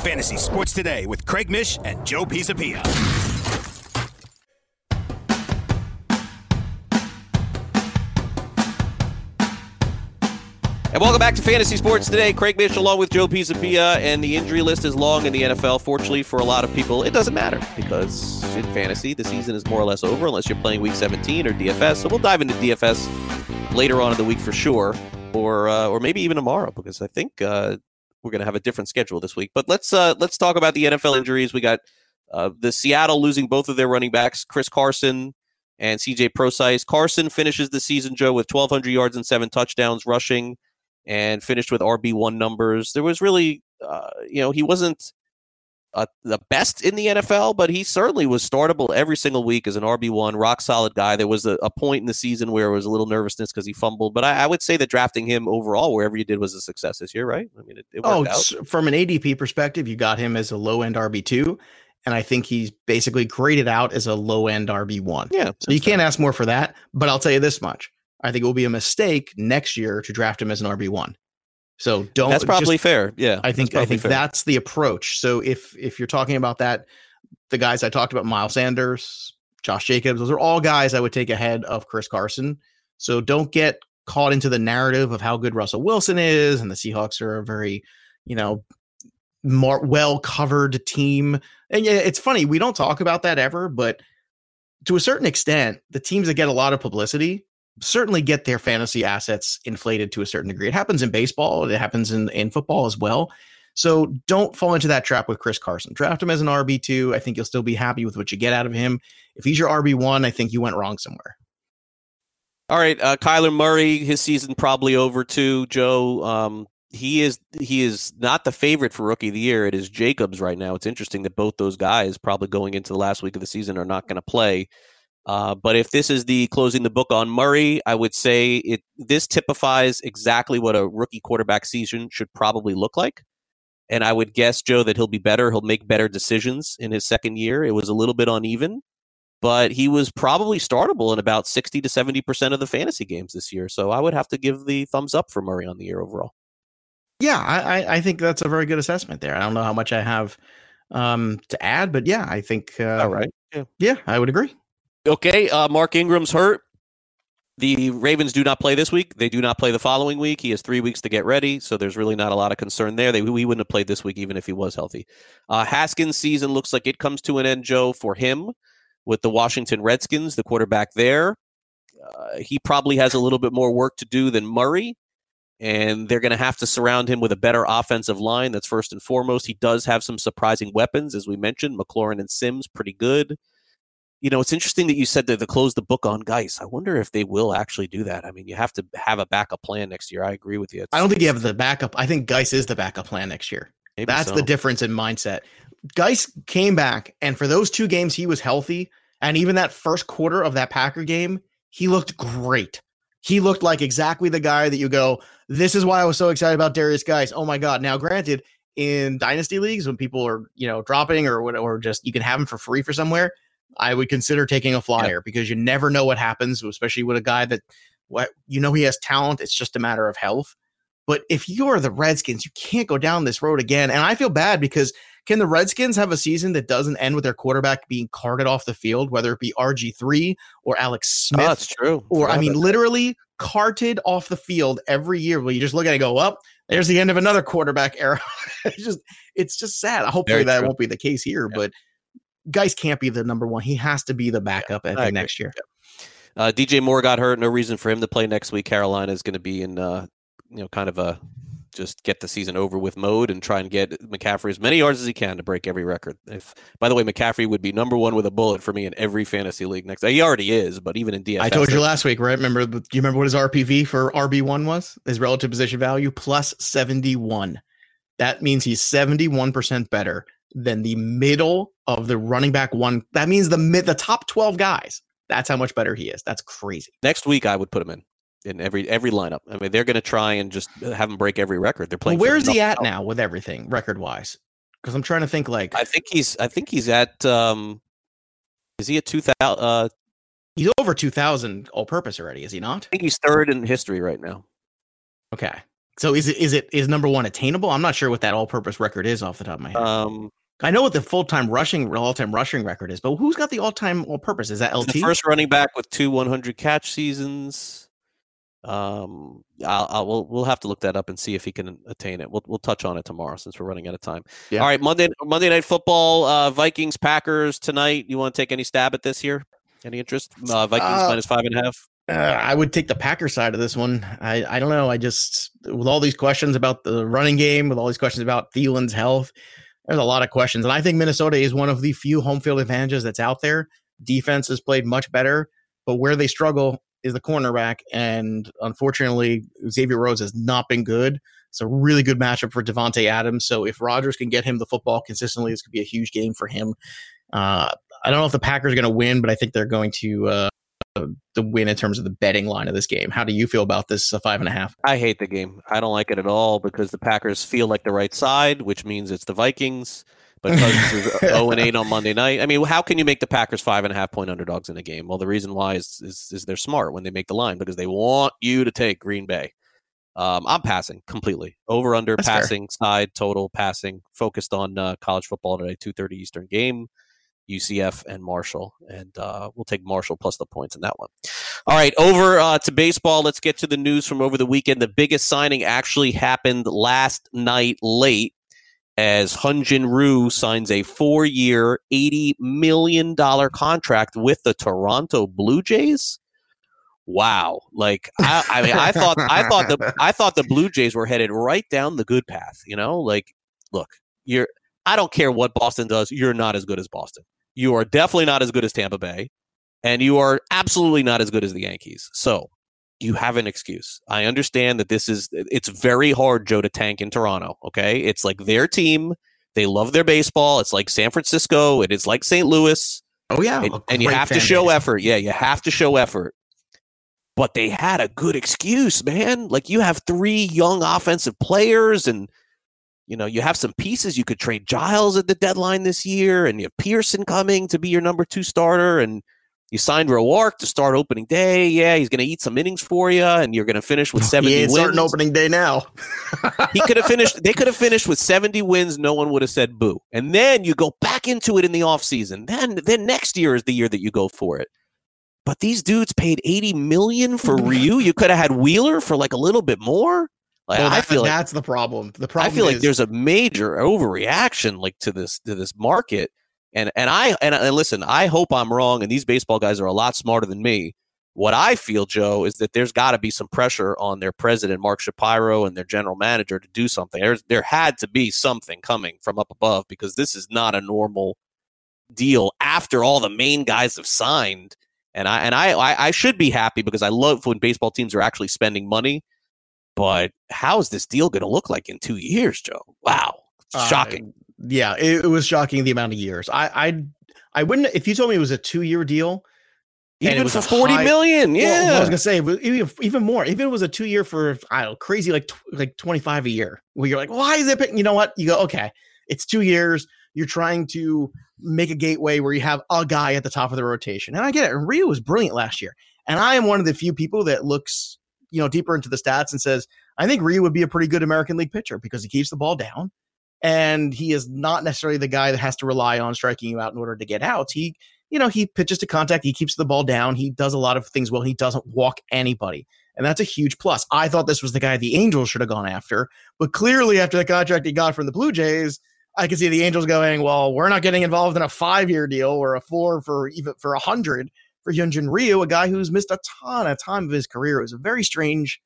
Fantasy Sports Today with Craig Mish and Joe Pisapia. And welcome back to Fantasy Sports Today. Craig Mish along with Joe Pisapia, and the injury list is long in the NFL. Fortunately for a lot of people, it doesn't matter because in fantasy, the season is more or less over unless you're playing Week 17 or DFS. So we'll dive into DFS later on in the week for sure, or uh, or maybe even tomorrow because I think uh, we're going to have a different schedule this week. But let's uh, let's talk about the NFL injuries. We got uh, the Seattle losing both of their running backs, Chris Carson and CJ Prosise. Carson finishes the season, Joe, with 1,200 yards and seven touchdowns rushing and finished with RB1 numbers. There was really, uh, you know, he wasn't uh, the best in the NFL, but he certainly was startable every single week as an RB1, rock solid guy. There was a, a point in the season where it was a little nervousness because he fumbled, but I, I, would say that drafting him overall, wherever you did, was a success this year, right? I mean, it, it oh, out. from an ADP perspective, you got him as a low end RB2. And I think he's basically graded out as a low end RB1. Yeah. So you can't ask more for that. But I'll tell you this much I think it will be a mistake next year to draft him as an RB one. So don't. That's probably just, fair. Yeah, I think I think fair. that's the approach. So if if you're talking about that, the guys I talked about, Miles Sanders, Josh Jacobs, those are all guys I would take ahead of Chris Carson. So don't get caught into the narrative of how good Russell Wilson is, and the Seahawks are a very, you know, more well covered team. And yeah, it's funny we don't talk about that ever, but to a certain extent, the teams that get a lot of publicity certainly get their fantasy assets inflated to a certain degree. It happens in baseball, it happens in, in football as well. So don't fall into that trap with Chris Carson. Draft him as an RB2. I think you'll still be happy with what you get out of him. If he's your RB1, I think you went wrong somewhere. All right, uh, Kyler Murray, his season probably over too. Joe, um, he is he is not the favorite for rookie of the year. It is Jacobs right now. It's interesting that both those guys probably going into the last week of the season are not going to play. Uh, but if this is the closing the book on Murray, I would say it this typifies exactly what a rookie quarterback season should probably look like. And I would guess, Joe, that he'll be better. He'll make better decisions in his second year. It was a little bit uneven, but he was probably startable in about 60 to 70% of the fantasy games this year. So I would have to give the thumbs up for Murray on the year overall. Yeah, I, I think that's a very good assessment there. I don't know how much I have um, to add, but yeah, I think. Uh, All right. Yeah. yeah, I would agree. Okay, uh, Mark Ingram's hurt. The Ravens do not play this week. They do not play the following week. He has three weeks to get ready, so there's really not a lot of concern there. They, we wouldn't have played this week even if he was healthy. Uh, Haskins' season looks like it comes to an end, Joe, for him with the Washington Redskins, the quarterback there. Uh, he probably has a little bit more work to do than Murray, and they're going to have to surround him with a better offensive line. That's first and foremost. He does have some surprising weapons, as we mentioned. McLaurin and Sims, pretty good you know, it's interesting that you said that they close the book on Guice. I wonder if they will actually do that. I mean, you have to have a backup plan next year. I agree with you. It's, I don't think you have the backup. I think Guice is the backup plan next year. That's so. the difference in mindset. Guice came back, and for those two games, he was healthy. And even that first quarter of that Packer game, he looked great. He looked like exactly the guy that you go, This is why I was so excited about Derrius Guice. Oh my God. Now, granted, in dynasty leagues, when people are, you know, dropping or, or just you can have him for free for somewhere, I would consider taking a flyer yep. because you never know what happens, especially with a guy that what you know he has talent. It's just a matter of health. But if you're the Redskins, you can't go down this road again. And I feel bad because can the Redskins have a season that doesn't end with their quarterback being carted off the field, whether it be RG3 or Alex Smith? Oh, that's true. Or, I mean, literally carted off the field every year where you just look at it go, up, there's the end of another quarterback era. it's just, it's just sad. Hopefully Very that true. won't be the case here, yeah. but Guice can't be the number one. He has to be the backup yeah, I think next year. Yeah. Uh, DJ Moore got hurt. No reason for him to play next week. Carolina is going to be in, uh, you know, kind of a just get the season over with mode and try and get McCaffrey as many yards as he can to break every record. If by the way, McCaffrey would be number one with a bullet for me in every fantasy league next. He already is, but even in DFS, I told you last week, right? Remember? Do you remember what his RPV for RB one was? His relative position value plus seventy one. That means he's seventy one percent better than the middle of the running back one. That means the mid the top twelve guys. That's how much better he is. That's crazy. Next week, I would put him in in every every lineup. I mean, they're going to try and just have him break every record. They're playing. Well, where is he at now with everything record wise? Because I'm trying to think. Like, I think he's. I think he's at. um Is he at two thousand? Uh, he's over two thousand all purpose already. Is he not? I think he's third in history right now. Okay. So is it is it is number one attainable? I'm not sure what that all purpose record is off the top of my head. Um, I know what the full time rushing all time rushing record is, but who's got the all time all purpose? Is that LT? The first running back with two 100 catch seasons. Um, I'll, I'll we'll we'll have to look that up and see if he can attain it. We'll we'll touch on it tomorrow since we're running out of time. Yeah. All right, Monday Monday night football. Uh, Vikings Packers tonight. You want to take any stab at this here? Any interest? Uh, Vikings Uh, minus five and a half. Uh, I would take the Packer side of this one. I, I don't know. I just with all these questions about the running game, with all these questions about Thielen's health, there's a lot of questions, and I think Minnesota is one of the few home field advantages that's out there. Defense has played much better, but where they struggle is the cornerback, and unfortunately, Xavier Rhodes has not been good. It's a really good matchup for Davante Adams. So if Rodgers can get him the football consistently, this could be a huge game for him. Uh, I don't know if the Packers are going to win, but I think they're going to. Uh, the win in terms of the betting line of this game. How do you feel about this uh, five and a half? I hate the game. I don't like it at all because the Packers feel like the right side, which means it's the Vikings. But Cousins is 0 and 8 on Monday night. I mean, how can you make the Packers five and a half point underdogs in a game? Well, the reason why is, is, is they're smart when they make the line because they want you to take Green Bay. Um, I'm passing completely over under That's fair. passing side total passing focused on uh, college football today 2:30 Eastern game. UCF and Marshall, and uh, we'll take Marshall plus the points in that one. All right, over uh, to baseball. Let's get to the news from over the weekend. The biggest signing actually happened last night late as Hyunjin Ryu signs a four-year, eighty million dollar contract with the Toronto Blue Jays. Wow! Like I, I mean, I thought I thought the I thought the Blue Jays were headed right down the good path. You know, like look, you're. I don't care what Boston does. You're not as good as Boston. You are definitely not as good as Tampa Bay, and you are absolutely not as good as the Yankees. So you have an excuse. I understand that this is it's very hard, Joe, to tank in Toronto. Okay, it's like their team. They love their baseball. It's like San Francisco. It is like St. Louis. Oh yeah, And, and you have to show base. effort. Yeah, you have to show effort. But they had a good excuse, man. Like you have three young offensive players and you know, you have some pieces. You could trade Giles at the deadline this year, and you have Pearson coming to be your number two starter, and you signed Roark to start opening day. Yeah, he's going to eat some innings for you, and you're going to finish with 70 He ain't wins. starting opening day now. he could have finished they could have finished with 70 wins no one would have said boo and then you go back into it in the offseason then then next year is the year that you go for it but these dudes paid 80 million for Ryu you could have had Wheeler for like a little bit more like Well, I feel like that's the problem. The problem. I feel like there's a major overreaction like to this to this market and and I and, and listen I hope I'm wrong and these baseball guys are a lot smarter than me what I feel, Joe, is that there's got to be some pressure on their president, Mark Shapiro, and their general manager to do something. There's, there had to be something coming from up above because this is not a normal deal after all the main guys have signed. And I and I, I, I should be happy because I love when baseball teams are actually spending money. But how is this deal going to look like in two years, Joe? Wow, Uh, shocking. yeah, it, it was shocking the amount of years. I I I wouldn't if you told me it was a two year deal. Even was for forty high- million, Well, yeah. I was gonna say even, even more. If it was a two year for I don't know, crazy like tw- like twenty five a year, where you're like, why is it? pick-" You know what? You go, okay, it's two years. You're trying to make a gateway where you have a guy at the top of the rotation, and I get it. And Ryu was brilliant last year, and I am one of the few people that looks you know deeper into the stats and says I think Ryu would be a pretty good American League pitcher because he keeps the ball down. And he is not necessarily the guy that has to rely on striking you out in order to get outs. He you know, he pitches to contact, he keeps the ball down, he does a lot of things well. He doesn't walk anybody. And that's a huge plus. I thought this was the guy the Angels should have gone after, but clearly after the contract he got from the Blue Jays, I can see the Angels going, "Well, we're not getting involved in a 5-year deal or a 4 for even for a 100 for Hyunjin Ryu, a guy who's missed a ton of time of his career. It was a very strange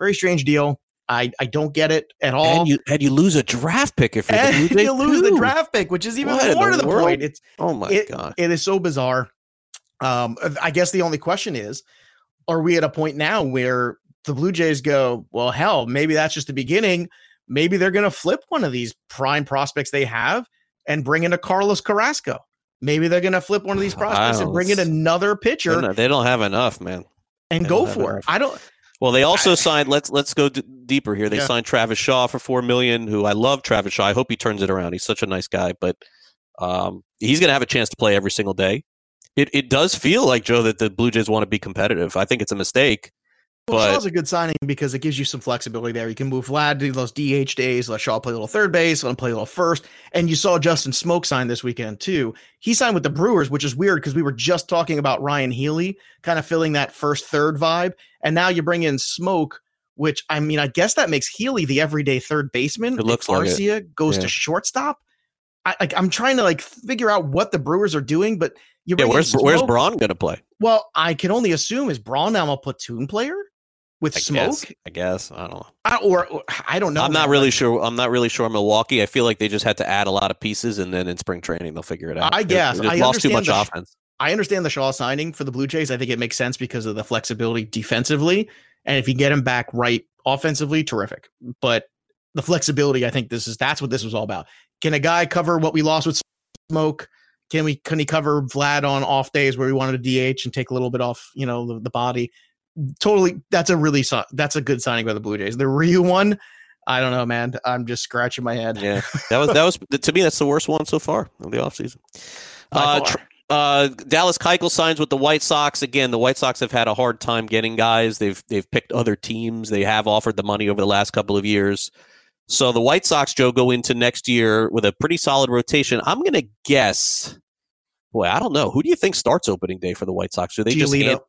very strange deal. I, I don't get it at all. And you and you lose a draft pick if Blue you lose the draft pick, which is even What more to the world? point. It's Oh my it, god! it is so bizarre. Um, I guess the only question is, are we at a point now where the Blue Jays go, well, hell, maybe that's just the beginning. Maybe they're going to flip one of these prime prospects they have and bring in a Carlos Carrasco. Maybe they're going to flip one of these prospects and bring in another pitcher not- they don't have enough, man. and they go don't for it. enough. I don't. Well, they also signed. Let's let's go d- deeper here. They Yeah. signed Travis Shaw for four million. Who I love, Travis Shaw. I hope he turns it around. He's such a nice guy, but um, he's going to have a chance to play every single day. It it does feel like Joe that the Blue Jays want to be competitive. I think it's a mistake. Well, But- Shaw's a good signing because it gives you some flexibility there. You can move Vlad to those DH days, let Shaw play a little third base, let him play a little first. And you saw Justin Smoak sign this weekend too. He signed with the Brewers, which is weird because we were just talking about Ryan Healy kind of filling that first third vibe. And now you bring in Smoak, which I mean, I guess that makes Healy the everyday third baseman. It looks like it. Garcia goes Yeah. to shortstop. I, like, I'm trying to like figure out what the Brewers are doing, but you Yeah, where's where's Braun going to play? Well, I can only assume is Braun now a platoon player with I Smoak. guess. I guess. I don't know. I, or, or- I don't know. I'm not really sure. I'm not really sure. Milwaukee. I feel like they just had to add a lot of pieces, and then in spring training they'll figure it out. I They- guess. they just I lost too much understand the- offense. I understand the Shaw signing for the Blue Jays. I think it makes sense because of the flexibility defensively, and if you get him back right offensively, terrific. But the flexibility, I think this is that's what this was all about. Can a guy cover what we lost with Smoak? Can we? Can he cover Vlad on off days where we wanted a DH and take a little bit off, you know, the, the body? Totally. That's a really si- that's a good signing by the Blue Jays. The Ryu one, I don't know, man. I'm just scratching my head. Yeah, that was that was to me that's the worst one so far of the offseason. By Uh, tr- uh, Dallas Keuchel signs with the White Sox again. The White Sox have had a hard time getting guys. They've they've picked other teams. They have offered the money over the last couple of years. So the White Sox, Joe, go into next year with a pretty solid rotation. I'm going to guess. Boy, I don't know. Who do you think starts opening day for the White Sox? Do they just Giolito. hand,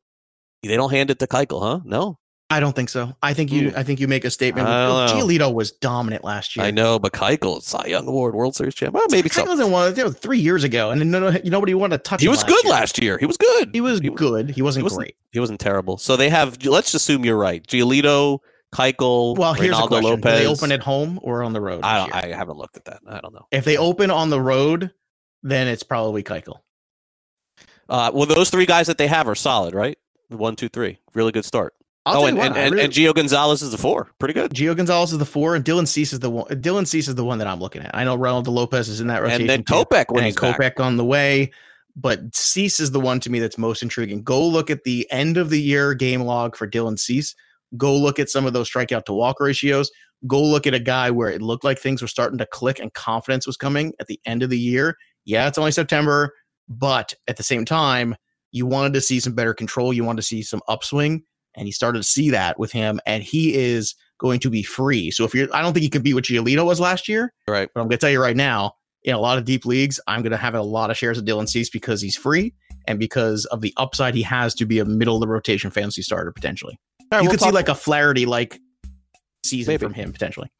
they don't hand it to Keuchel, huh? No, I don't think so. I think you. I think you make a statement. I. Giolito was dominant last year. I know, but Keuchel, Cy Young Award, World Series champ. Well, maybe so. Keuchel wasn't one. That was three years ago, and no, no, nobody wanted to touch. Him. He was good year. last year. He was good. He was He- good. He wasn't, he wasn't- great. He wasn't terrible. So they have. Let's assume you're right. Giolito, Keuchel, Well, here's Reynaldo a question: Lopez. Do they open at home or on the road? I don't. I haven't looked at that. I don't know. if they open on the road, then it's probably Keuchel. Uh, well, those three guys that they have are solid, right? One, two, three. Really good start. I'll oh, and and, and, really- and Gio Gonzalez is the four. Pretty good. Gio Gonzalez is the four, and Dylan Cease is the one. Dylan Cease is the one that I'm looking at. I know Ronaldo Lopez is in that rotation. And then too. Kopech when and he's back. Kopech on the way. But Cease is the one to me that's most intriguing. Go look at the end of the year game log for Dylan Cease. Go look at some of those strikeout to walk ratios. Go look at a guy where it looked like things were starting to click and confidence was coming at the end of the year. Yeah, it's only September, but at the same time, you wanted to see some better control. You wanted to see some upswing, and he started to see that with him. And he is going to be free. So if you're, I don't think he can be what Giolito was last year, Right. but I'm going to tell you right now, in a lot of deep leagues, I'm going to have a lot of shares of Dylan Cease because he's free and because of the upside he has to be a middle of the rotation fantasy starter potentially. All right, you we'll could see like a Flaherty like season Maybe. from him potentially.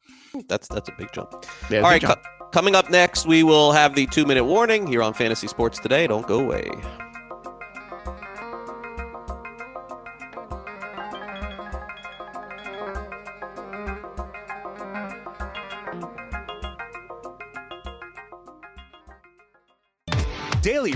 That's that's a big jump. Yeah, All right. good job. co- coming up next, we will have the two minute warning here on Fantasy Sports Today. Don't go away.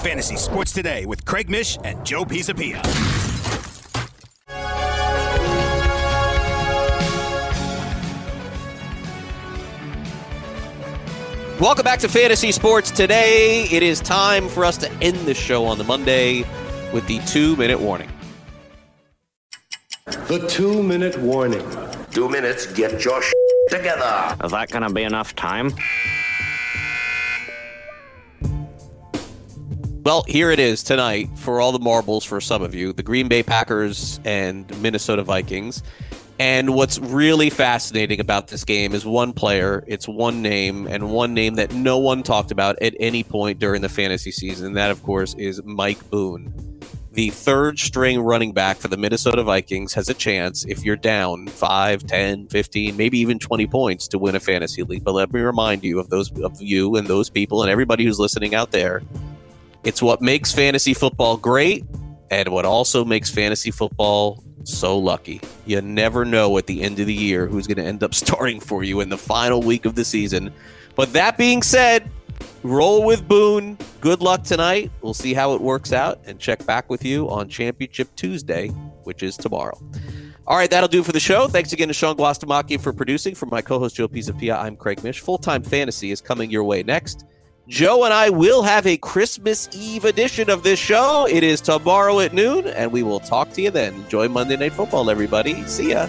Fantasy Sports Today with Craig Mish and Joe Pisapia. Welcome back to Fantasy Sports Today. It is time for us to end the show on the Monday with the two minute warning. The two minute warning. Two minutes, get your sh- together. Is that going to be enough time? Well, here it is tonight for all the marbles for some of you the Green Bay Packers and Minnesota Vikings. And what's really fascinating about this game is one player, it's one name, and one name that no one talked about at any point during the fantasy season. And that, of course, is Mike Boone. The third string running back for the Minnesota Vikings has a chance, if you're down 5, 10, 15, maybe even 20 points, to win a fantasy league. But let me remind you of those of you and those people and everybody who's listening out there. It's what makes fantasy football great and what also makes fantasy football so lucky. You never know at the end of the year who's going to end up starting for you in the final week of the season. But that being said, roll with Boone. Good luck tonight. We'll see how it works out and check back with you on Championship Tuesday, which is tomorrow. All right, that'll do for the show. Thanks again to Sean Guastamacchi for producing. For my co-host Joe Pisapia, I'm Craig Mish. Full Time Fantasy is coming your way next. Joe and I will have a Christmas Eve edition of this show. It is tomorrow at noon, and we will talk to you then. Enjoy Monday Night Football, everybody. See ya.